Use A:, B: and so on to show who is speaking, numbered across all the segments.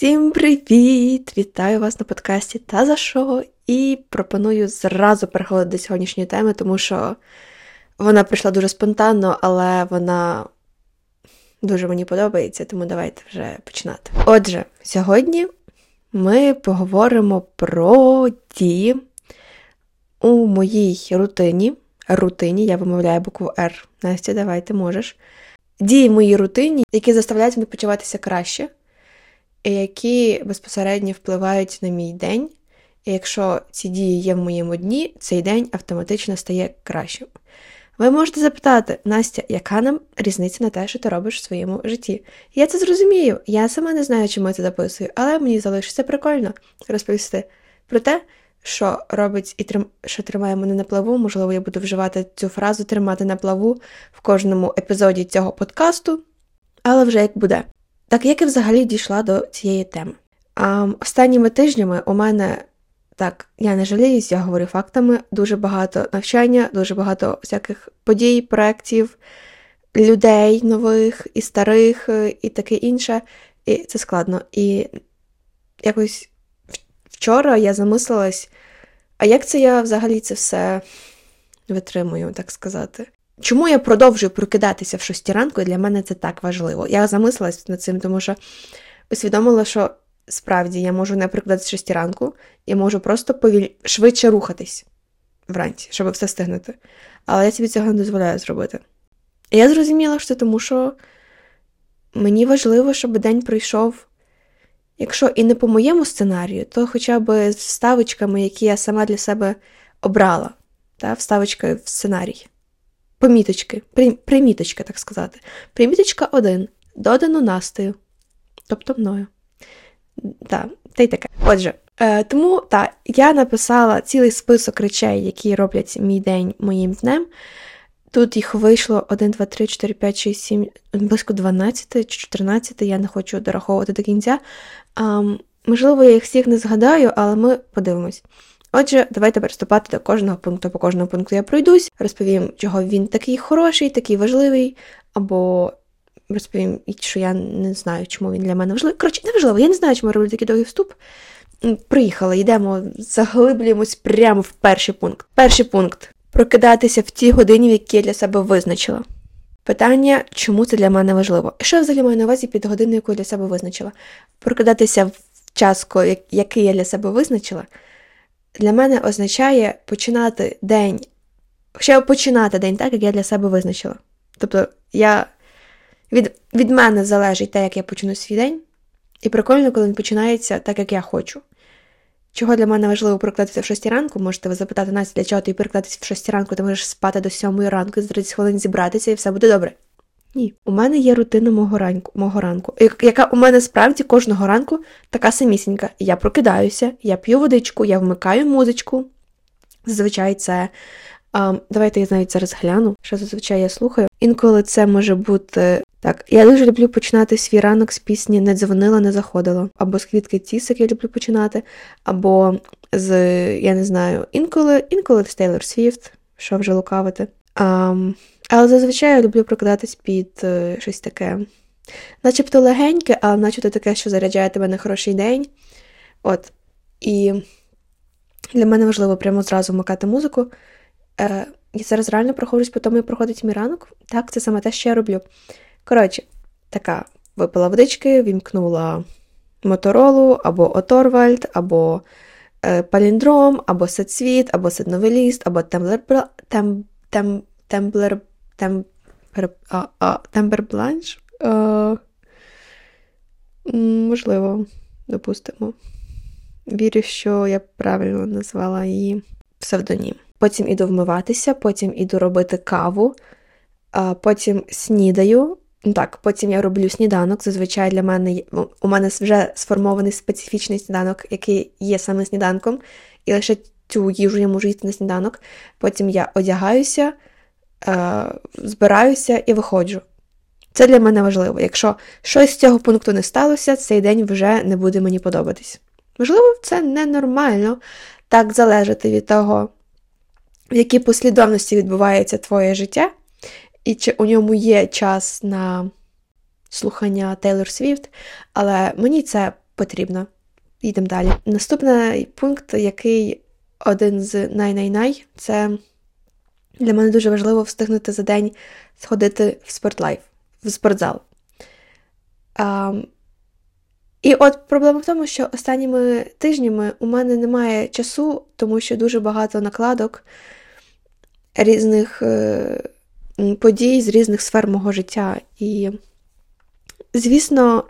A: Всім привіт! Вітаю вас на подкасті Та за що? І пропоную зразу переходити до сьогоднішньої теми, тому що вона прийшла дуже спонтанно, але вона дуже мені подобається, тому давайте вже починати. Отже, сьогодні ми поговоримо про дії у моїй рутині. Рутині, я вимовляю букву Р. Настя, давай, ти можеш. Дії в моїй рутині, які заставляють мене почуватися краще які безпосередньо впливають на мій день. І якщо ці дії є в моєму дні, цей день автоматично стає кращим. Ви можете запитати, Настя, яка нам різниця на те, що ти робиш в своєму житті? Я це зрозумію, я сама не знаю, чому я це записую, але мені залишиться прикольно розповісти про те, що робить і трим... що тримає мене на плаву. Можливо, я буду вживати цю фразу тримати на плаву в кожному епізоді цього подкасту, але вже як буде. Так як я взагалі дійшла до цієї теми? А, Останніми тижнями у мене так, я не жаліюсь, я говорю фактами, дуже багато навчання, дуже багато всяких подій, проєктів, людей нових і старих, і таке інше. І це складно. І якось вчора я замислилась, а як це я взагалі це все витримую, так сказати? Чому я продовжую прокидатися в шості ранку, і для мене це так важливо. Я замислилась над цим, тому що усвідомила, що справді я можу не прокидатися в шості ранку, я можу просто повіль... швидше рухатись вранці, щоб все встигнути. Але я собі цього не дозволяю зробити. І я зрозуміла, що тому, що мені важливо, щоб день пройшов, якщо і не по моєму сценарію, то хоча б з вставочками, які я сама для себе обрала, та, вставочкою в сценарій поміточки, приміточки, так сказати. Приміточка 1. Додано Настею, тобто мною. Так, та й таке. Отже, е, тому так, я написала цілий список речей, які роблять мій день моїм днем. Тут їх вийшло 1, 2, 3, 4, 5, 6, 7, близько 12 чи 14, я не хочу дораховувати до кінця. А, можливо, я їх всіх не згадаю, але ми подивимось. Отже, давайте приступати до кожного пункту. По кожному пункту я пройдусь, розповім, чого він такий хороший, такий важливий, або розповім, що я не знаю, чому він для мене важливий. Коротше, не важливо, я не знаю, чому я роблю такий довгий вступ. Приїхали, йдемо, заглиблюємось прямо в перший пункт. Перший пункт прокидатися в ті годині, в які я для себе визначила. Питання, чому це для мене важливо? Що я взагалі маю на увазі під годину, яку я для себе визначила? Прокидатися в час, який я для себе визначила для мене означає починати день, хоча починати день так, як я для себе визначила. Тобто я, від від мене залежить те, як я почну свій день, і прикольно, коли він починається так, як я хочу. Чого для мене важливо прокладатися в 6 ранку, можете ви запитати Настя, для чого ти прокладатися в 6 ранку, ти можеш спати до 7 ранку, з 30 хвилин зібратися і все буде добре. Ні, у мене є рутина мого ранку, мого ранку, яка у мене справді кожного ранку така самісінька. Я прокидаюся, я п'ю водичку, я вмикаю музичку. Зазвичай це. А, Давайте я навіть зараз гляну, що зазвичай я слухаю. Інколи це може бути. Так, я дуже люблю починати свій ранок з пісні Не дзвонила, не заходила. Або з квітки тісик я люблю починати, або з, я не знаю, інколи інколи з Тейлор Свіфт, що вже лукавити. А, але зазвичай я люблю прокидатись під е, щось таке, начебто легеньке, але начебто таке, що заряджає тебе на хороший день. От. І для мене важливо прямо зразу вмикати музику. Е, Я зараз реально проходжусь по тому, як проходить мій ранок. Так, це саме те, що я роблю. Коротше, така випила водички, вімкнула моторолу, або Оторвальд, або е, Паліндром, або Сетсвіт, або Сетновеліст, або Темблер, тем, тем, Тембер, а, а, Тембер Бланш? А, можливо, допустимо. Вірю, що я правильно назвала її псевдонім. Потім іду вмиватися, потім іду робити каву, а потім снідаю. Так, потім я роблю сніданок. Зазвичай для мене у мене вже сформований специфічний сніданок, який є саме сніданком, і лише цю їжу я можу їсти на сніданок. Потім я одягаюся е, збираюся і виходжу. Це для мене важливо. Якщо щось з цього пункту не сталося, цей день вже не буде мені подобатись. Можливо, це ненормально так залежати від того, в якій послідовності відбувається твоє життя, і чи у ньому є час на слухання Тейлор Свіфт, але мені це потрібно. Йдемо далі. Наступний пункт, який один з най-най-най, це для мене дуже важливо встигнути за день сходити в спортлайф, в спортзал. А, І от проблема в тому, що останніми тижнями у мене немає часу, тому що дуже багато накладок різних е, подій з різних сфер мого життя. І, звісно,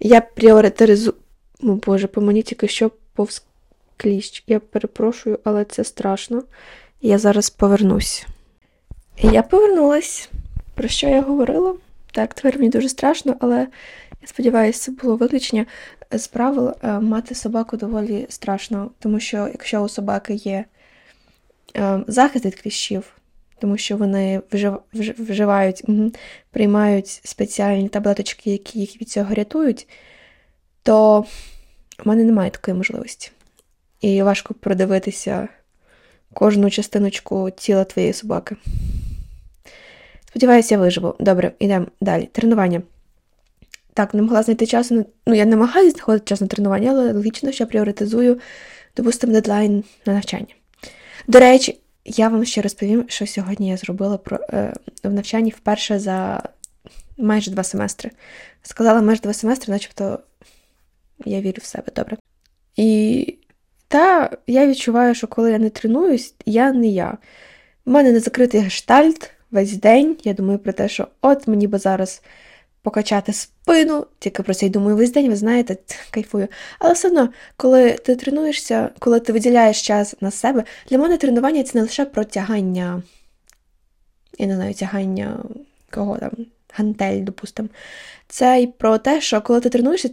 A: я пріоритизую. О Боже, по мені тільки що повз кліщ. Я перепрошую, але це страшно. Я зараз повернусь. Я повернулась. Про що я говорила? Так, тепер мені дуже страшно, але я сподіваюся, це було виключення з правил е, мати собаку доволі страшно, тому що якщо у собаки є е, захист від кліщів, тому що вони вживають, приймають спеціальні таблеточки, які їх від цього рятують, то в мене немає такої можливості. І важко продивитися кожну частиночку тіла твоєї собаки. Сподіваюся, я виживу. Добре, йдемо далі. Тренування. Так, не могла знайти часу. Ну, я намагаюся знаходити час на тренування, але логічно, що я пріоритизую, допустимо, дедлайн на навчання. До речі, я вам ще розповім, що сьогодні я зробила про, е, в навчанні вперше за майже два семестри. Сказала майже два семестри, начебто я вірю в себе, добре. І та я відчуваю, що коли я не тренуюсь, я не я. У мене не закритий гештальт весь день. Я думаю про те, що от мені би зараз покачати спину, тільки про це й думаю весь день, ви знаєте, кайфую. Але все одно, коли ти тренуєшся, коли ти виділяєш час на себе, для мене тренування це не лише про тягання, я не знаю, тягання кого там, гантель, допустимо. Це й про те, що коли ти тренуєшся,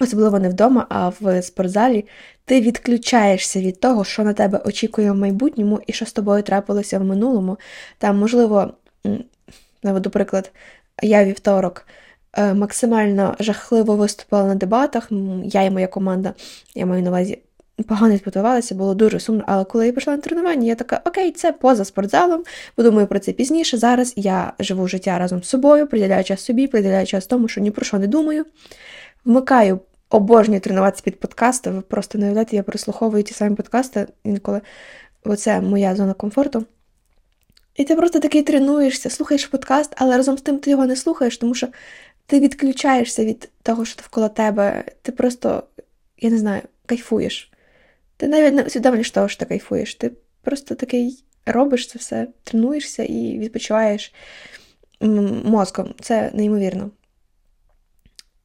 A: особливо не вдома, а в спортзалі, ти відключаєшся від того, що на тебе очікує в майбутньому і що з тобою трапилося в минулому. Там, можливо, наведу приклад, я вівторок е, максимально жахливо виступила на дебатах. Я і моя команда, я маю на увазі, погано підготувалися, було дуже сумно. Але коли я пішла на тренування, я така, окей, це поза спортзалом, подумаю про це пізніше. Зараз я живу життя разом з собою, приділяю час собі, приділяю час тому, що ні про що не думаю. Вмикаю обожнюю тренуватися під подкасти. Ви просто не уявляєте, я прослуховую ті самі подкасти інколи. Оце моя зона комфорту. І ти просто такий тренуєшся, слухаєш подкаст, але разом з тим ти його не слухаєш, тому що ти відключаєшся від того, що навколо тебе. Ти просто, я не знаю, кайфуєш. Ти навіть не усвідомлюєш того, що ти кайфуєш. Ти просто такий робиш це все, тренуєшся і відпочиваєш мозком. Це неймовірно.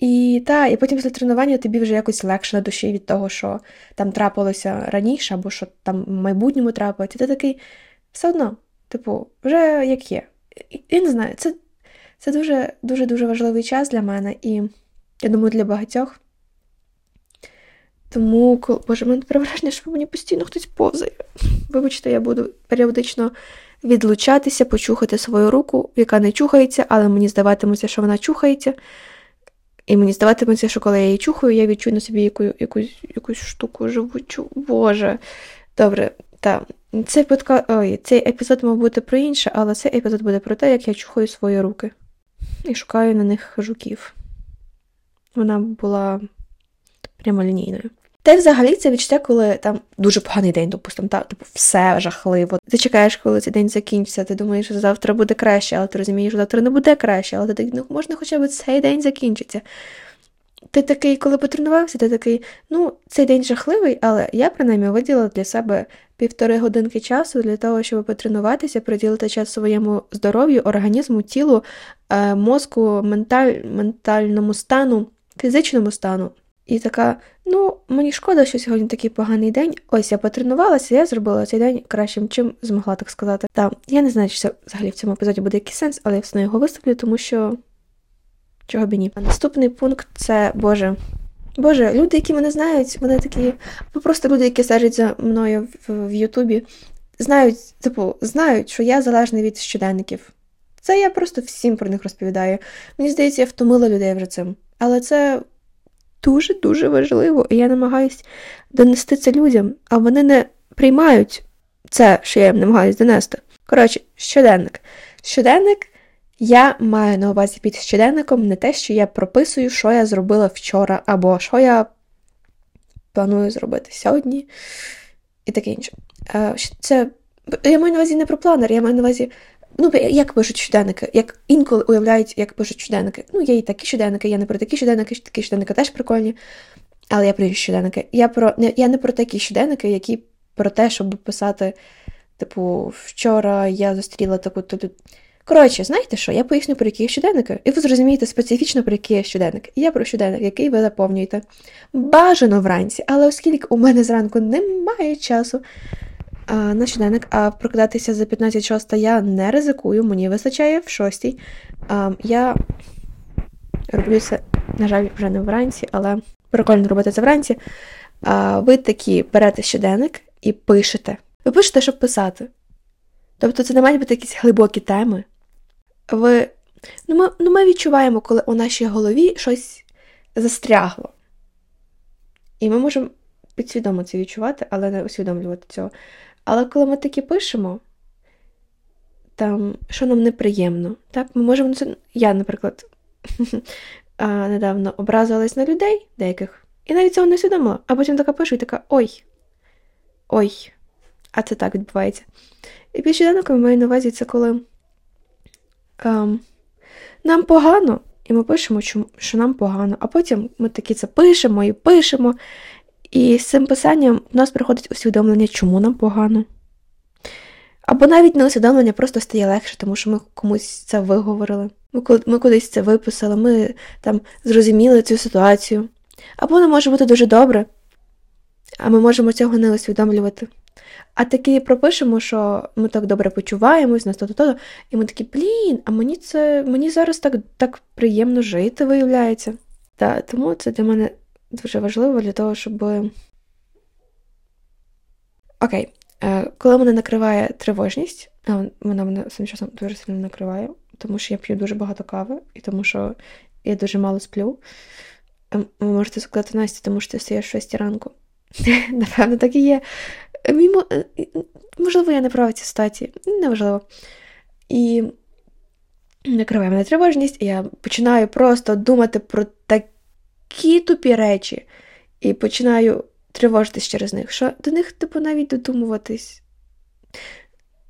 A: І та, і потім після тренування тобі вже якось легше на душі від того, що там трапилося раніше, або що там в майбутньому трапить. І ти такий все одно, типу, вже як є. Я не знаю, це це дуже дуже дуже важливий час для мене, і я думаю, для багатьох. Тому, коли, боже, мене враження, що мені постійно хтось повзає. Вибачте, я буду періодично відлучатися, почухати свою руку, яка не чухається, але мені здаватиметься, що вона чухається. І мені здаватиметься, що коли я її чухаю, я відчую на собі яку, якусь якусь штуку живучу. Боже. Добре, та Цей подка... Ой, цей епізод мав бути про інше, але цей епізод буде про те, як я чухаю свої руки і шукаю на них жуків. Вона була прямолінійною. Та й взагалі це відчуття, коли там дуже поганий день, допустимо, та, типу, все жахливо. Ти чекаєш, коли цей день закінчиться, ти думаєш, що завтра буде краще, але ти розумієш, що завтра не буде краще, але ти ну, можна хоча б цей день закінчиться. Ти такий, коли потренувався, ти такий, ну, цей день жахливий, але я принаймні виділила для себе півтори годинки часу для того, щоб потренуватися, приділити час своєму здоров'ю, організму, тілу, е, мозку, менталь, ментальному стану, фізичному стану. І така, ну, мені шкода, що сьогодні такий поганий день. Ось я потренувалася, я зробила цей день кращим, чим змогла так сказати. Та я не знаю, чи це взагалі в цьому епізоді буде якийсь сенс, але я все одно його виставлю, тому що чого б і ні. Наступний пункт це Боже. Боже, люди, які мене знають, вони такі, або просто люди, які стежать за мною в, Ютубі, знають, типу, знають, що я залежний від щоденників. Це я просто всім про них розповідаю. Мені здається, я втомила людей вже цим. Але це дуже-дуже важливо, і я намагаюсь донести це людям, а вони не приймають це, що я їм намагаюсь донести. Коротше, щоденник. Щоденник, Я маю на увазі під щоденником не те, що я прописую, що я зробила вчора, або що я планую зробити сьогодні, і таке інше. Е, це я маю на увазі не про планер, я маю на увазі. Ну, як пишуть щоденники, як інколи уявляють, як пишуть щоденники. Ну, є і такі щоденники, я не про такі щоденники, такі щоденники теж прикольні. Але я про інші щоденники. Я про не, я не про такі щоденники, які про те, щоб писати, типу, вчора я зустріла таку. таку. Коротше, знаєте що? Я поясню, про які щоденники, і ви зрозумієте специфічно, про які щоденники. І я про щоденник, який ви заповнюєте. Бажано вранці, але оскільки у мене зранку немає часу на щоденник, а прокидатися за 15.06 я не ризикую, мені вистачає в 6. А, Я роблю це, на жаль, вже не вранці, але прикольно робити це вранці. Ви такі берете щоденник і пишете. Ви пишете, щоб писати. Тобто це не мають бути якісь глибокі теми. Ви... Ну, Ми ну, ми відчуваємо, коли у нашій голові щось застрягло. І ми можемо підсвідомо це відчувати, але не усвідомлювати цього. Але коли ми такі пишемо, там, що нам неприємно, так, ми можемо це. Я, наприклад, недавно образилась на людей деяких, і навіть цього не усвідомила, а потім така пишу і така ой. Ой, а це так відбувається. І під щоденником маю на увазі це коли ем, нам погано, і ми пишемо, що нам погано, а потім ми такі це пишемо і пишемо. І з цим писанням у нас приходить усвідомлення, чому нам погано. Або навіть не усвідомлення просто стає легше, тому що ми комусь це виговорили. Ми кудись це виписали, ми там зрозуміли цю ситуацію. Або не може бути дуже добре, а ми можемо цього не усвідомлювати. А таки пропишемо, що ми так добре почуваємось, нас то-то-то, і ми такі, блін, а мені це мені зараз так так приємно жити, виявляється. Та, Тому це для мене дуже важливо для того, щоб. Окей, е, коли мене накриває тривожність, вона мене цим часом дуже сильно накриває, тому що я п'ю дуже багато кави, і тому що я дуже мало сплю. Ем, ви можете сказати Настя, тому що ти в 6 ранку. Напевно, так і є. Мімо... Е, можливо, я не права ці статі, неважливо. І накриває мене тривожність, і я починаю просто думати про такі тупі речі, і починаю тривожитись через них, що до них, типу, навіть додумуватись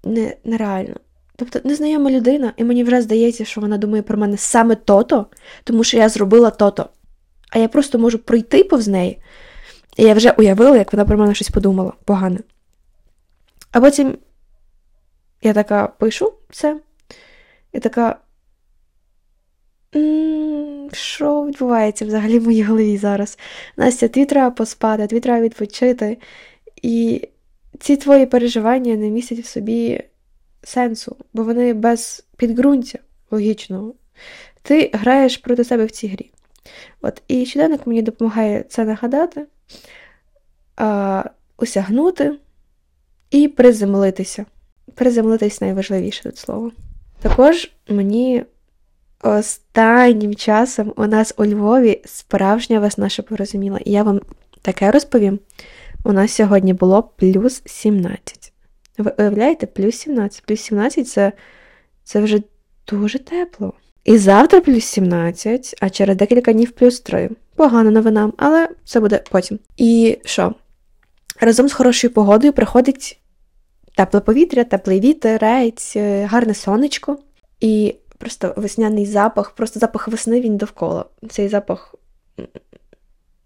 A: не, нереально. Тобто незнайома людина, і мені вже здається, що вона думає про мене саме то-то, тому що я зробила то-то. А я просто можу пройти повз неї. І я вже уявила, як вона про мене щось подумала погане. А потім я така пишу це, і така. Що відбувається взагалі в моїй голові зараз? Настя, тобі треба поспати, тобі треба відпочити. І ці твої переживання не містять в собі сенсу, бо вони без підґрунтя логічного. Ти граєш проти себе в цій грі. От, І щоденник мені допомагає це нагадати, а, осягнути і приземлитися. Приземлитись найважливіше від слова. Також мені останнім часом у нас у Львові справжня весна, що порозуміла. І я вам таке розповім. У нас сьогодні було плюс 17. Ви уявляєте, плюс 17. Плюс 17 це, це вже дуже тепло. І завтра плюс 17, а через декілька днів плюс 3. Погана новина, але це буде потім. І що? Разом з хорошою погодою приходить тепле повітря, теплий вітерець, е, гарне сонечко. І просто весняний запах, просто запах весни він довкола. Цей запах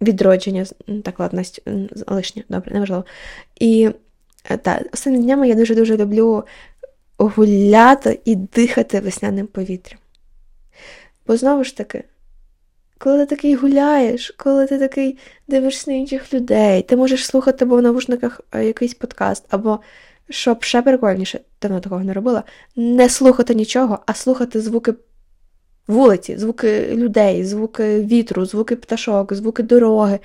A: відродження, так, ладно, лишнє, добре, неважливо. І е, так, останніми днями я дуже-дуже люблю гуляти і дихати весняним повітрям. Бо знову ж таки, коли ти такий гуляєш, коли ти такий дивишся на інших людей, ти можеш слухати або в навушниках е, якийсь подкаст, або щоб ще прикольніше, давно такого не робила, не слухати нічого, а слухати звуки вулиці, звуки людей, звуки вітру, звуки пташок, звуки дороги.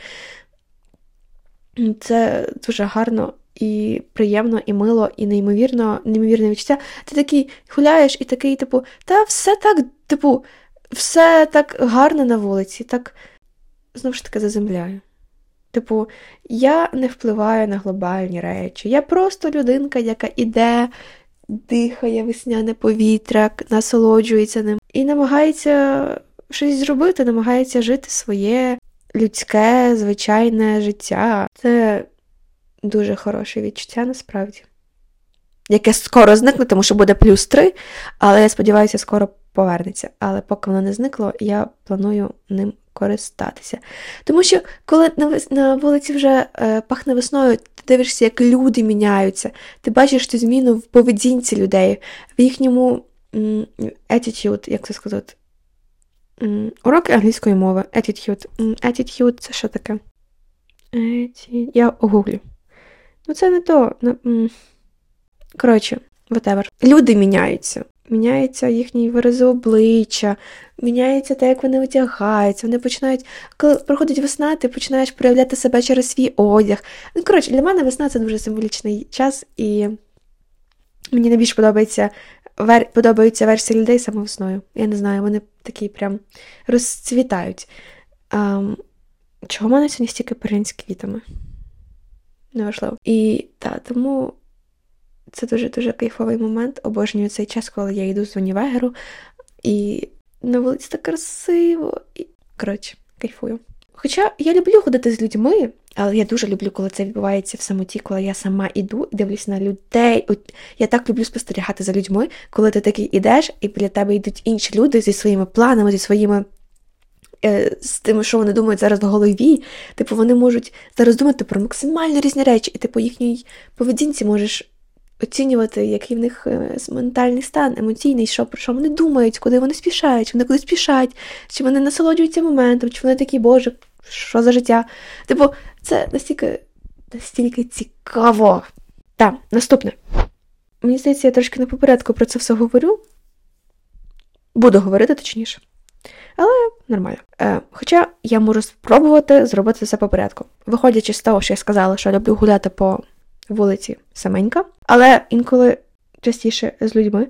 A: Це дуже гарно і приємно, і мило, і неймовірно, неймовірне відчуття. Ти такий гуляєш і такий, типу, та все так, типу, все так гарно на вулиці, так знову ж таки заземляю. Типу, я не впливаю на глобальні речі. Я просто людинка, яка іде дихає весняне повітря, насолоджується ним і намагається щось зробити, намагається жити своє людське, звичайне життя. Це дуже хороше відчуття насправді. Яке скоро зникне, тому що буде плюс 3, але я сподіваюся, скоро повернеться. Але поки воно не зникло, я планую ним користатися. Тому що, коли на вулиці вже е, пахне весною, ти дивишся, як люди міняються, ти бачиш цю зміну в поведінці людей, в їхньому м, attitude, як це сказати, м, уроки англійської мови. Attitude. Attitude – це що таке? Attitude. Я огуглю. Ну, це не то. Коротше, whatever. Люди міняються. Міняється їхній вирази обличчя, міняється те, як вони одягаються. Вони починають, коли проходить весна, ти починаєш проявляти себе через свій одяг. Ну, коротше, для мене весна це дуже символічний час, і мені найбільше подобається вер... подобаються версії людей саме весною. Я не знаю, вони такі прям розцвітають. А, чого в мене сьогодні стільки перень з квітами? Неважливо. І так, тому це дуже-дуже кайфовий момент. Обожнюю цей час, коли я йду з Унівегеру, і на вулиці так красиво. І... Коротше, кайфую. Хоча я люблю ходити з людьми, але я дуже люблю, коли це відбувається в самоті, коли я сама іду і дивлюсь на людей. Я так люблю спостерігати за людьми, коли ти такий ідеш, і біля тебе йдуть інші люди зі своїми планами, зі своїми. Е, з тим, що вони думають зараз в голові, типу, вони можуть зараз думати про максимально різні речі, і ти по їхній поведінці можеш оцінювати, який в них е, ментальний стан, емоційний, що про що вони думають, куди вони спішають, чи вони куди спішають, чи вони насолоджуються моментом, чи вони такі, Боже, що за життя. Типу, це настільки настільки цікаво. Так, наступне. Мені здається, я трошки не по порядку про це все говорю. Буду говорити точніше. Але нормально. Е, Хоча я можу спробувати зробити все по порядку. Виходячи з того, що я сказала, що люблю гуляти по вулиці саменька, але інколи частіше з людьми.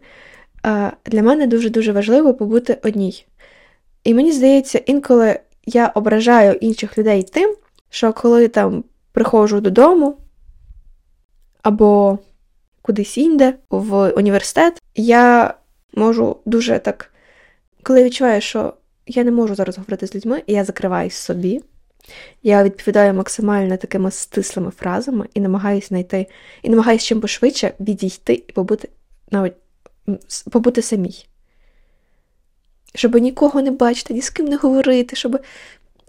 A: Для мене дуже-дуже важливо побути одній. І мені здається, інколи я ображаю інших людей тим, що коли там приходжу додому або кудись інде в університет, я можу дуже так, коли я відчуваю, що я не можу зараз говорити з людьми, і я закриваюсь собі. Я відповідаю максимально такими стислими фразами і намагаюся знайти, і намагаюся чим пошвидше відійти і побути навіть побути самій. Щоб нікого не бачити, ні з ким не говорити, щоб,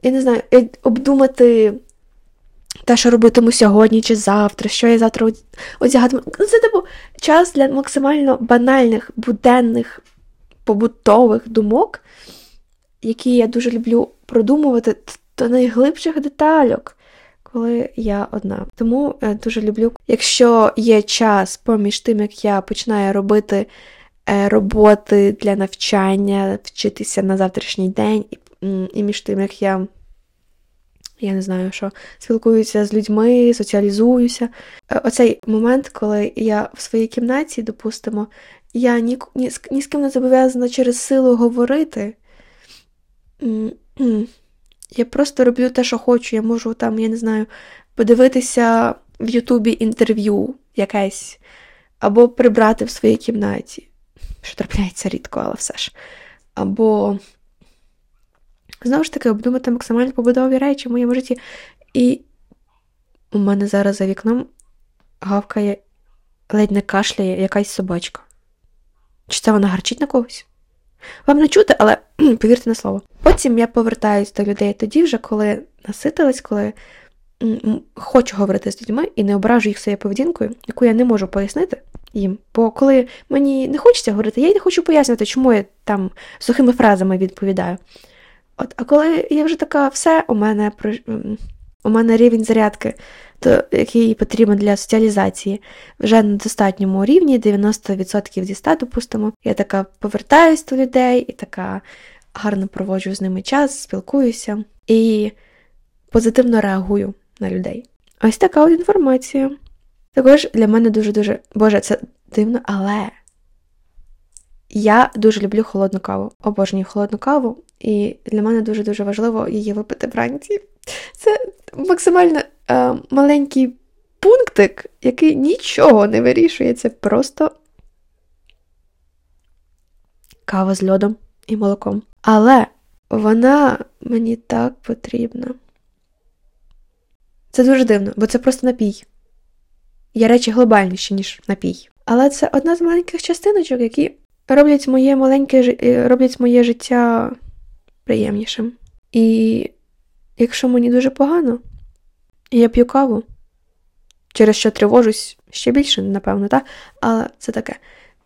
A: я не знаю, е, обдумати те, що робитиму сьогодні чи завтра, що я завтра одягатиму. Ну, це типу час для максимально банальних, буденних, побутових думок, які я дуже люблю продумувати до найглибших детальок, коли я одна. Тому е, дуже люблю, якщо є час поміж тим, як я починаю робити е, роботи для навчання, вчитися на завтрашній день, і між тим, як я. Я не знаю, що спілкуюся з людьми, соціалізуюся. Е, оцей момент, коли я в своїй кімнаті, допустимо, я ні, ні, ні з ким не зобов'язана через силу говорити. Я просто роблю те, що хочу. Я можу там, я не знаю, подивитися в Ютубі інтерв'ю якесь, або прибрати в своїй кімнаті, що трапляється рідко, але все ж. Або, знову ж таки, обдумати максимально побудові речі в моєму житті. І у мене зараз за вікном гавкає, ледь не кашляє якась собачка. Чи це вона гарчить на когось? Вам не чути, але повірте на слово. Потім я повертаюсь до людей тоді, вже коли наситилась, коли хочу говорити з людьми і не ображу їх своєю поведінкою, яку я не можу пояснити їм. Бо коли мені не хочеться говорити, я й не хочу пояснювати, чому я там сухими фразами відповідаю. От, А коли я вже така, все, у мене у мене рівень зарядки, який потрібен для соціалізації, вже на достатньому рівні, 90% зі 100, допустимо. Я така повертаюсь до людей і така гарно проводжу з ними час, спілкуюся і позитивно реагую на людей. Ось така от інформація. Також для мене дуже-дуже, Боже, це дивно, але я дуже люблю холодну каву, обожнюю холодну каву, і для мене дуже-дуже важливо її випити вранці. Це максимально е, маленький пунктик, який нічого не вирішує. Це просто кава з льодом і молоком. Але вона мені так потрібна. Це дуже дивно, бо це просто напій. Є речі глобальніші, ніж напій. Але це одна з маленьких частиночок, які роблять моє маленьке е, роблять моє життя приємнішим. І якщо мені дуже погано, я п'ю каву, через що тривожусь ще більше, напевно, так? але це таке.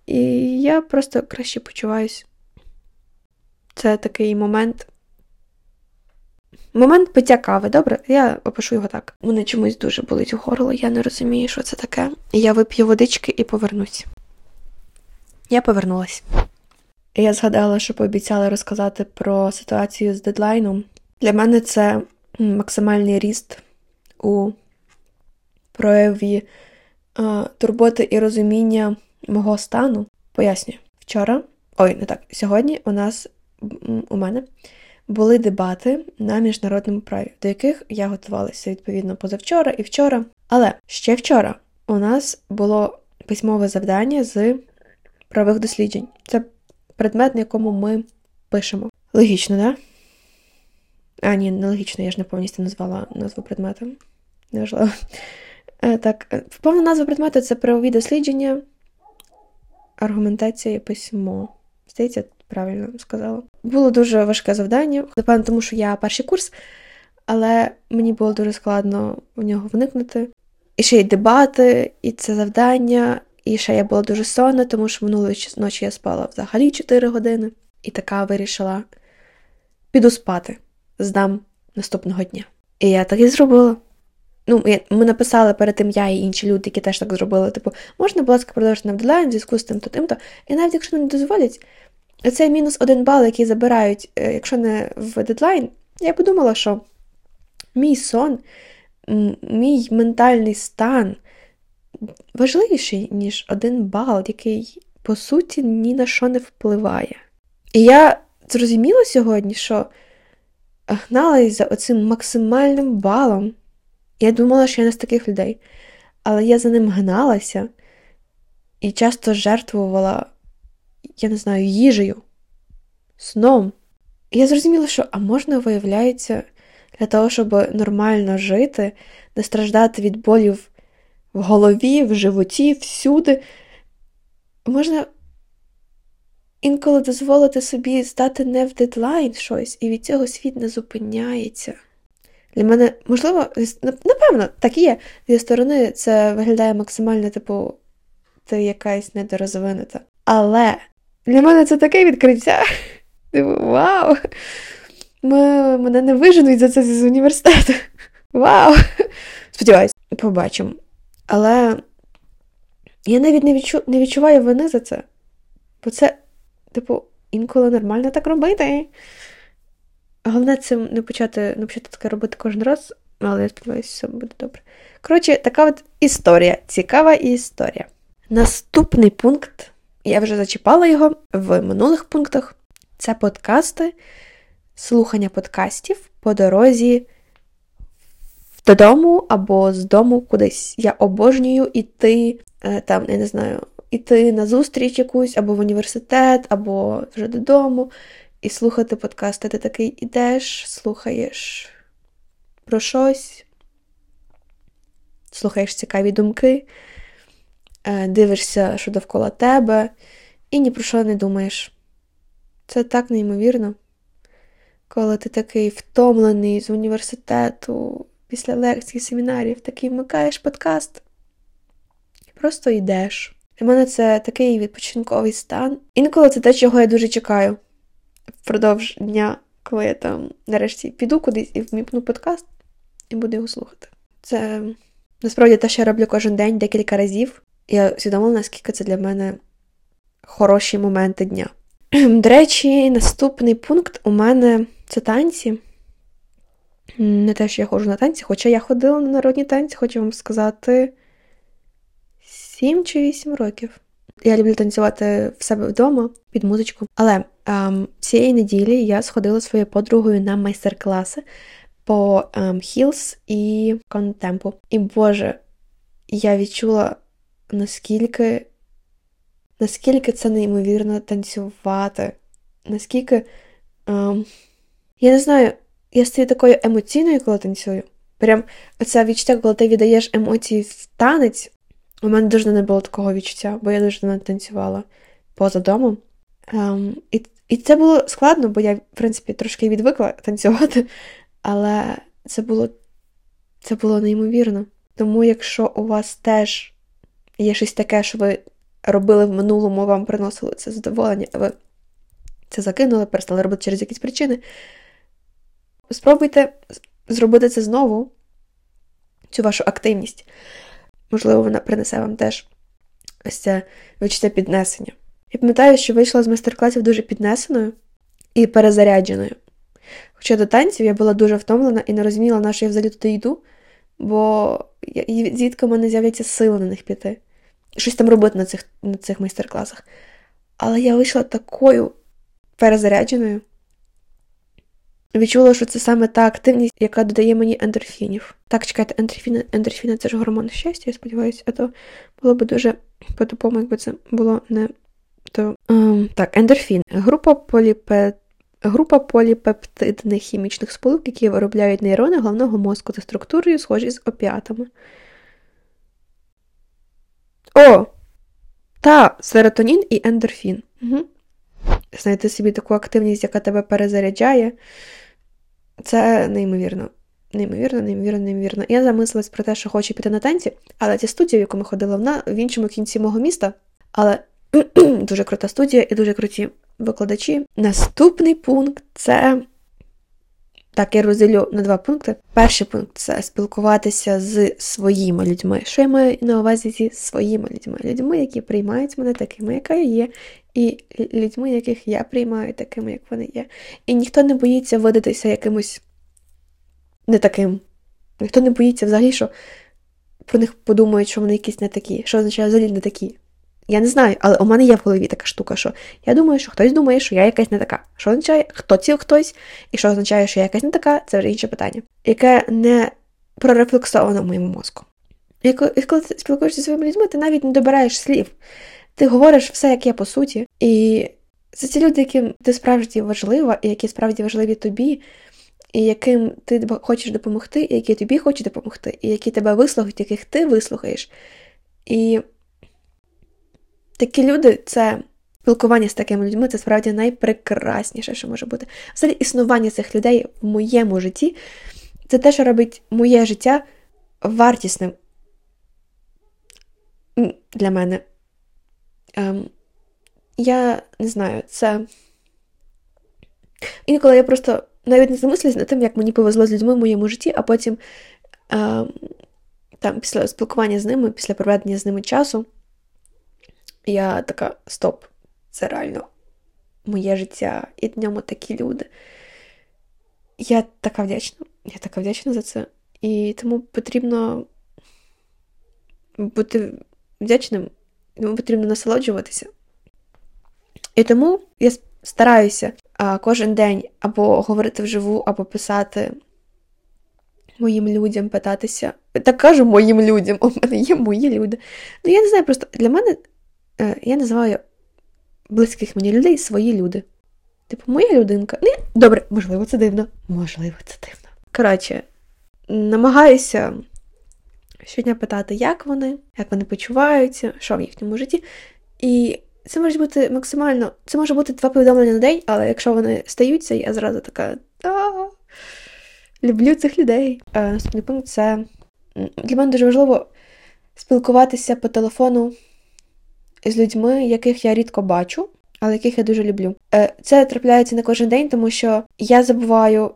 A: І я просто краще почуваюсь. Це такий момент. Момент пиття кави, добре? Я опишу його так. Мене чомусь дуже болить у горло, я не розумію, що це таке. Я вип'ю водички і повернусь. Я повернулась. Я згадала, що пообіцяла розказати про ситуацію з дедлайном. Для мене це максимальний ріст у прояві е, турботи і розуміння мого стану. Пояснюю, вчора, ой, не так, сьогодні у нас у мене були дебати на міжнародному праві, до яких я готувалася відповідно позавчора і вчора. Але ще вчора у нас було письмове завдання з правих досліджень. Це предмет, на якому ми пишемо. Логічно, да? А, ні, не логічно, я ж не повністю назвала назву предмету. Неважливо. Е, так, е, повна назва предмету це правові дослідження, аргументація і письмо. Здається, правильно сказала. Було дуже важке завдання, напевно, тому що я перший курс, але мені було дуже складно в нього вникнути. І ще й дебати, і це завдання, і ще я була дуже сонна, тому що минулої ночі я спала взагалі 4 години, і така вирішила піду спати, здам наступного дня. І я так і зробила. Ну, ми написали перед тим я і інші люди, які теж так зробили. Типу, можна, будь ласка, продовжити на дедлайн в зв'язку з тим то тим-то. І навіть якщо не дозволять, цей мінус один бал, який забирають, е, якщо не в дедлайн, я подумала, що мій сон, мій ментальний стан важливіший, ніж один бал, який, по суті, ні на що не впливає. І я зрозуміла сьогодні, що гналась за оцим максимальним балом. Я думала, що я не з таких людей, але я за ним гналася і часто жертвувала, я не знаю, їжею, сном. І я зрозуміла, що а можна, виявляється, для того, щоб нормально жити, не страждати від болів в голові, в животі, всюди, можна інколи дозволити собі здати не в дедлайн щось, і від цього світ не зупиняється. Для мене, можливо, напевно, так і є. Зі сторони це виглядає максимально, типу, ти якась недорозвинута. Але для мене це таке відкриття. Типу, вау! Ми, Мене не виженуть за це з університету. Вау! Сподіваюсь, побачимо. Але я навіть не, відчу... не відчуваю вини за це. Бо це, типу, інколи нормально так робити. Головне, це не почати не почати таке робити кожен раз, але я сподіваюся, все буде добре. Коротше, така от історія. Цікава історія. Наступний пункт, я вже зачіпала його в минулих пунктах. Це подкасти, слухання подкастів по дорозі додому або з дому кудись. Я обожнюю іти, е, там, я не знаю, іти на зустріч якусь, або в університет, або вже додому і слухати подкасти. Ти такий ідеш, слухаєш про щось, слухаєш цікаві думки, е, дивишся, що довкола тебе, і ні про що не думаєш. Це так неймовірно, коли ти такий втомлений з університету, після лекцій, семінарів, такий вмикаєш подкаст просто йдеш. Для мене це такий відпочинковий стан. Інколи це те, чого я дуже чекаю впродовж дня, коли я там нарешті піду кудись і вміпну подкаст і буду його слухати. Це насправді те, що я роблю кожен день декілька разів. Я усвідомила, наскільки це для мене хороші моменти дня. До речі, наступний пункт у мене це танці. Не те, що я ходжу на танці, хоча я ходила на народні танці, хочу вам сказати 7 чи 8 років. Я люблю танцювати в себе вдома під музичку. Але ем, цієї неділі я сходила своєю подругою на майстер-класи по ем, Heels і контемпу. І Боже, я відчула, наскільки наскільки це неймовірно танцювати, наскільки. Ем, я не знаю, я стаю такою емоційною, коли танцюю. Прям оце відчуття, коли ти віддаєш емоції в танець. У мене дуже не було такого відчуття, бо я дуже не танцювала поза домом. Ем, і і це було складно, бо я, в принципі, трошки відвикла танцювати, але це було це було неймовірно. Тому, якщо у вас теж є щось таке, що ви робили в минулому, вам приносило це задоволення, а ви це закинули, перестали робити через якісь причини, спробуйте зробити це знову, цю вашу активність. Можливо, вона принесе вам теж ось це відчуття піднесення. Я пам'ятаю, що вийшла з майстер-класів дуже піднесеною і перезарядженою. Хоча до танців я була дуже втомлена і не розуміла, на що я взагалі туди йду, бо звідки в мене з'являться сили на них піти. Щось там робити на цих на цих майстер-класах. Але я вийшла такою перезарядженою. Відчула, що це саме та активність, яка додає мені ендорфінів. Так, чекайте, ендорфіни, ендорфіни це ж гормон щастя, я сподіваюся, а то було б дуже по-тупому, якби це було не то. Ем, так, ендорфін. Група поліпет. Група поліпептидних хімічних сполук, які виробляють нейрони головного мозку за структурою, схожі з опіатами. О! Та, серотонін і ендорфін. Угу. Знайти собі таку активність, яка тебе перезаряджає. Це неймовірно. Неймовірно, неймовірно, неймовірно. Я замислилась про те, що хочу піти на танці, але ця студія, в яку ми ходили, вона в іншому кінці мого міста. Але дуже крута студія і дуже круті викладачі. Наступний пункт це. Так, я розділю на два пункти. Перший пункт це спілкуватися з своїми людьми. Що я маю на увазі зі своїми людьми? Людьми, які приймають мене такими, яка я є, і людьми, яких я приймаю такими, як вони є. І ніхто не боїться видатися якимось не таким. Ніхто не боїться взагалі, що про них подумають, що вони якісь не такі, що означає взагалі не такі. Я не знаю, але у мене є в голові така штука, що я думаю, що хтось думає, що я якась не така. Що означає, хто ці хтось, і що означає, що я якась не така, це вже інше питання, яке не прорефлексовано в моєму мозку. І коли ти спілкуєшся зі своїми людьми, ти навіть не добираєш слів. Ти говориш все, як є по суті. І це ті люди, яким ти справді важлива, і які справді важливі тобі, і яким ти хочеш допомогти, і які тобі хочуть допомогти, і які тебе вислухають, яких ти вислухаєш. І такі люди це. Спілкування з такими людьми це справді найпрекрасніше, що може бути. Взагалі, існування цих людей в моєму житті це те, що робить моє життя вартісним для мене. Ем, Я не знаю, це. Інколи я просто навіть не замислююсь над тим, як мені повезло з людьми в моєму житті, а потім ем, там, після спілкування з ними, після проведення з ними часу, я така: стоп, це реально моє життя, і в ньому такі люди. Я така вдячна. Я така вдячна за це. І тому потрібно бути вдячним потрібно насолоджуватися. І тому я стараюся кожен день або говорити вживу, або писати моїм людям, питатися. Так кажу моїм людям, у мене є мої люди. Ну, я не знаю, просто для мене е, я називаю близьких мені людей свої люди. Типу, моя людинка. Не, Добре, можливо, це дивно. Можливо, це дивно. Коротше, намагаюся щодня питати, як вони, як вони почуваються, що в їхньому житті. І це може бути максимально, це може бути два повідомлення на день, але якщо вони стаються, я зразу така люблю цих людей. Е, наступний пункт це для мене дуже важливо спілкуватися по телефону з людьми, яких я рідко бачу, але яких я дуже люблю. Е, це трапляється не кожен день, тому що я забуваю,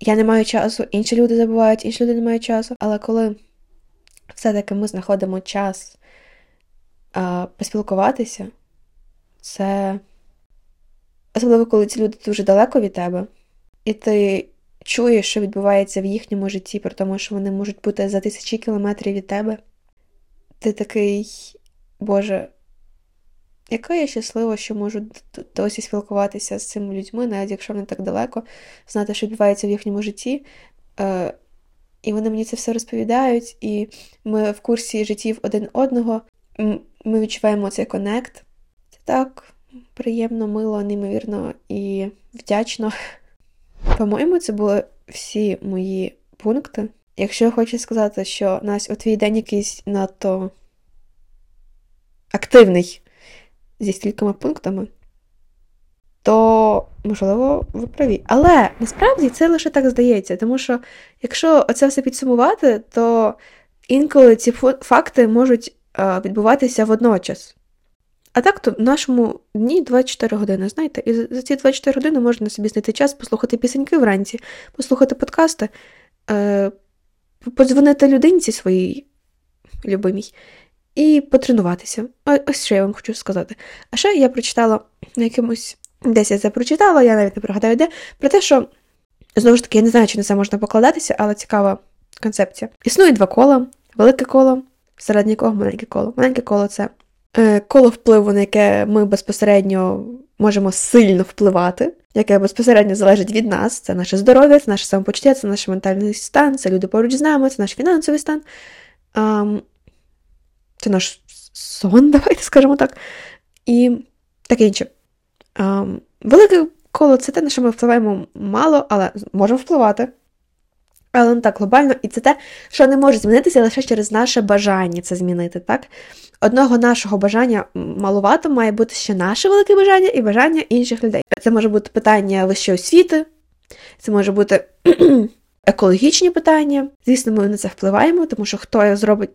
A: я не маю часу, інші люди забувають, інші люди не мають часу. Але коли все-таки ми знаходимо час а, поспілкуватися, це особливо, коли ці люди дуже далеко від тебе, і ти чуєш, що відбувається в їхньому житті, при тому, що вони можуть бути за тисячі кілометрів від тебе. Ти такий, Боже, яка я щаслива, що можу досі спілкуватися з цими людьми, навіть якщо вони так далеко, знати, що відбувається в їхньому житті. І вони мені це все розповідають, і ми в курсі життів один одного. Ми відчуваємо цей конект. так приємно, мило, неймовірно і вдячно. По-моєму, це були всі мої пункти. Якщо я хочу сказати, що Настя, у твій день якийсь надто активний зі стількома пунктами, можливо, ви праві. Але насправді це лише так здається, тому що якщо це все підсумувати, то інколи ці факти можуть відбуватися водночас. А так то в нашому дні 24 години, знаєте, і за ці 24 години можна собі знайти час послухати пісеньки вранці, послухати подкасти, е, подзвонити людинці своїй любимій і потренуватися. Ось що я вам хочу сказати. А ще я прочитала на якомусь, десь я це прочитала, я навіть не пригадаю де, про те, що, знову ж таки, я не знаю, чи на це можна покладатися, але цікава концепція. Існує два кола, велике коло, серед якого маленьке коло. Маленьке коло це е, коло впливу, на яке ми безпосередньо можемо сильно впливати, яке безпосередньо залежить від нас. Це наше здоров'я, це наше самопочуття, це наш ментальний стан, це люди поруч з нами, це наш фінансовий стан. Це наш сон, давайте скажемо так. І таке інше. Um, велике коло це те, на що ми впливаємо мало, але можемо впливати. Але не так глобально, і це те, що не може змінитися лише через наше бажання це змінити. так? Одного нашого бажання малувато має бути ще наше велике бажання і бажання інших людей. Це може бути питання вищої освіти, це може бути екологічні питання. Звісно, ми на це впливаємо, тому що хто зробить,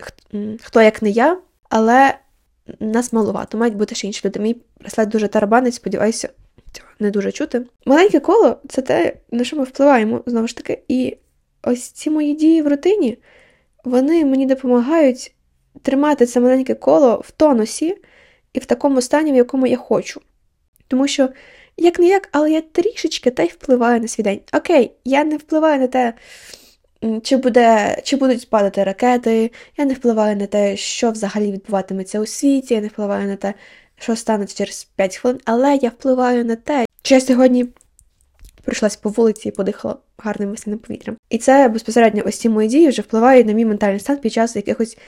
A: хто як не я, але нас малувато, мають бути ще інші люди. Мій браслет дуже тарабанить, сподіваюся, цього не дуже чути. Маленьке коло це те, на що ми впливаємо, знову ж таки, і ось ці мої дії в рутині, вони мені допомагають тримати це маленьке коло в тонусі і в такому стані, в якому я хочу. Тому що, як не як, але я трішечки та й впливаю на свій день. Окей, я не впливаю на те, чи буде, чи будуть падати ракети, я не впливаю на те, що взагалі відбуватиметься у світі, я не впливаю на те, що станеться через 5 хвилин, але я впливаю на те, чи я сьогодні пройшлась по вулиці і подихала гарним весняним повітрям. І це безпосередньо ось ці мої дії вже впливають на мій ментальний стан під час якихось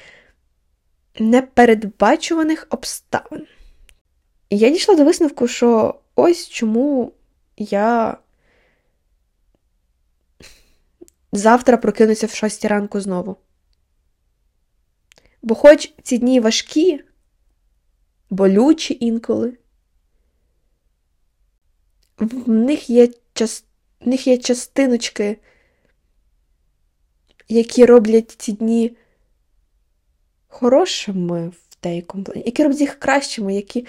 A: непередбачуваних обставин. І я дійшла до висновку, що ось чому я завтра прокинуся в 6 ранку знову. Бо хоч ці дні важкі, болючі інколи, в них є час... в них є частиночки, які роблять ці дні хорошими в деякому плані, які роблять їх кращими, які.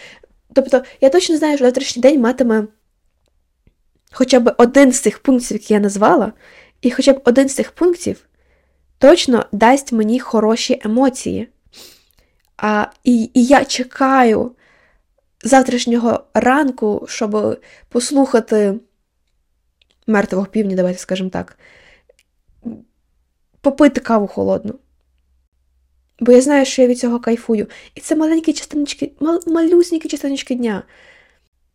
A: Тобто, я точно знаю, що завтрашній день матиме хоча б один з цих пунктів, які я назвала, і хоча б один з цих пунктів точно дасть мені хороші емоції. А, І, І я чекаю завтрашнього ранку, щоб послухати мертвого півні, давайте скажемо так, попити каву холодну. Бо я знаю, що я від цього кайфую. І це маленькі частиночки, мал, малюсенькі частиночки дня.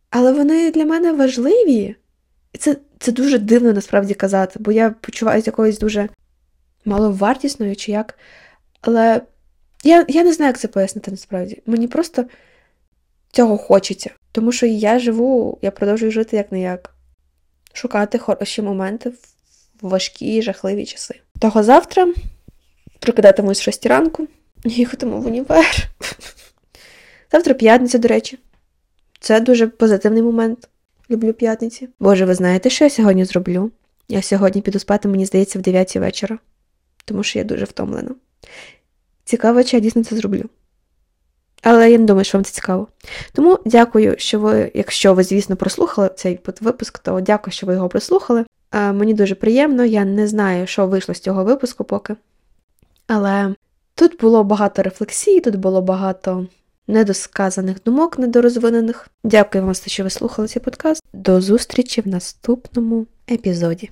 A: Але вони для мене важливі. І це це дуже дивно насправді казати, бо я почуваюся якоюсь дуже маловартісною чи як. Але я я не знаю, як це пояснити насправді. Мені просто цього хочеться. Тому що я живу, я продовжую жити як не як. Шукати хороші моменти в важкі, жахливі часи. Того завтра прокидатимусь в 6 ранку їхатиму в універ. Завтра п'ятниця, до речі. Це дуже позитивний момент. Люблю п'ятниці. Боже, ви знаєте, що я сьогодні зроблю? Я сьогодні піду спати, мені здається, в 9 вечора, тому що я дуже втомлена. Цікаво, чи я дійсно це зроблю. Але я не думаю, що вам це цікаво. Тому дякую, що ви, якщо ви, звісно, прослухали цей випуск, то дякую, що ви його прослухали. Мені дуже приємно, я не знаю, що вийшло з цього випуску поки. Але тут було багато рефлексій, тут було багато недосказаних думок, недорозвинених. Дякую вам що ви слухали цей подкаст. До зустрічі в наступному епізоді.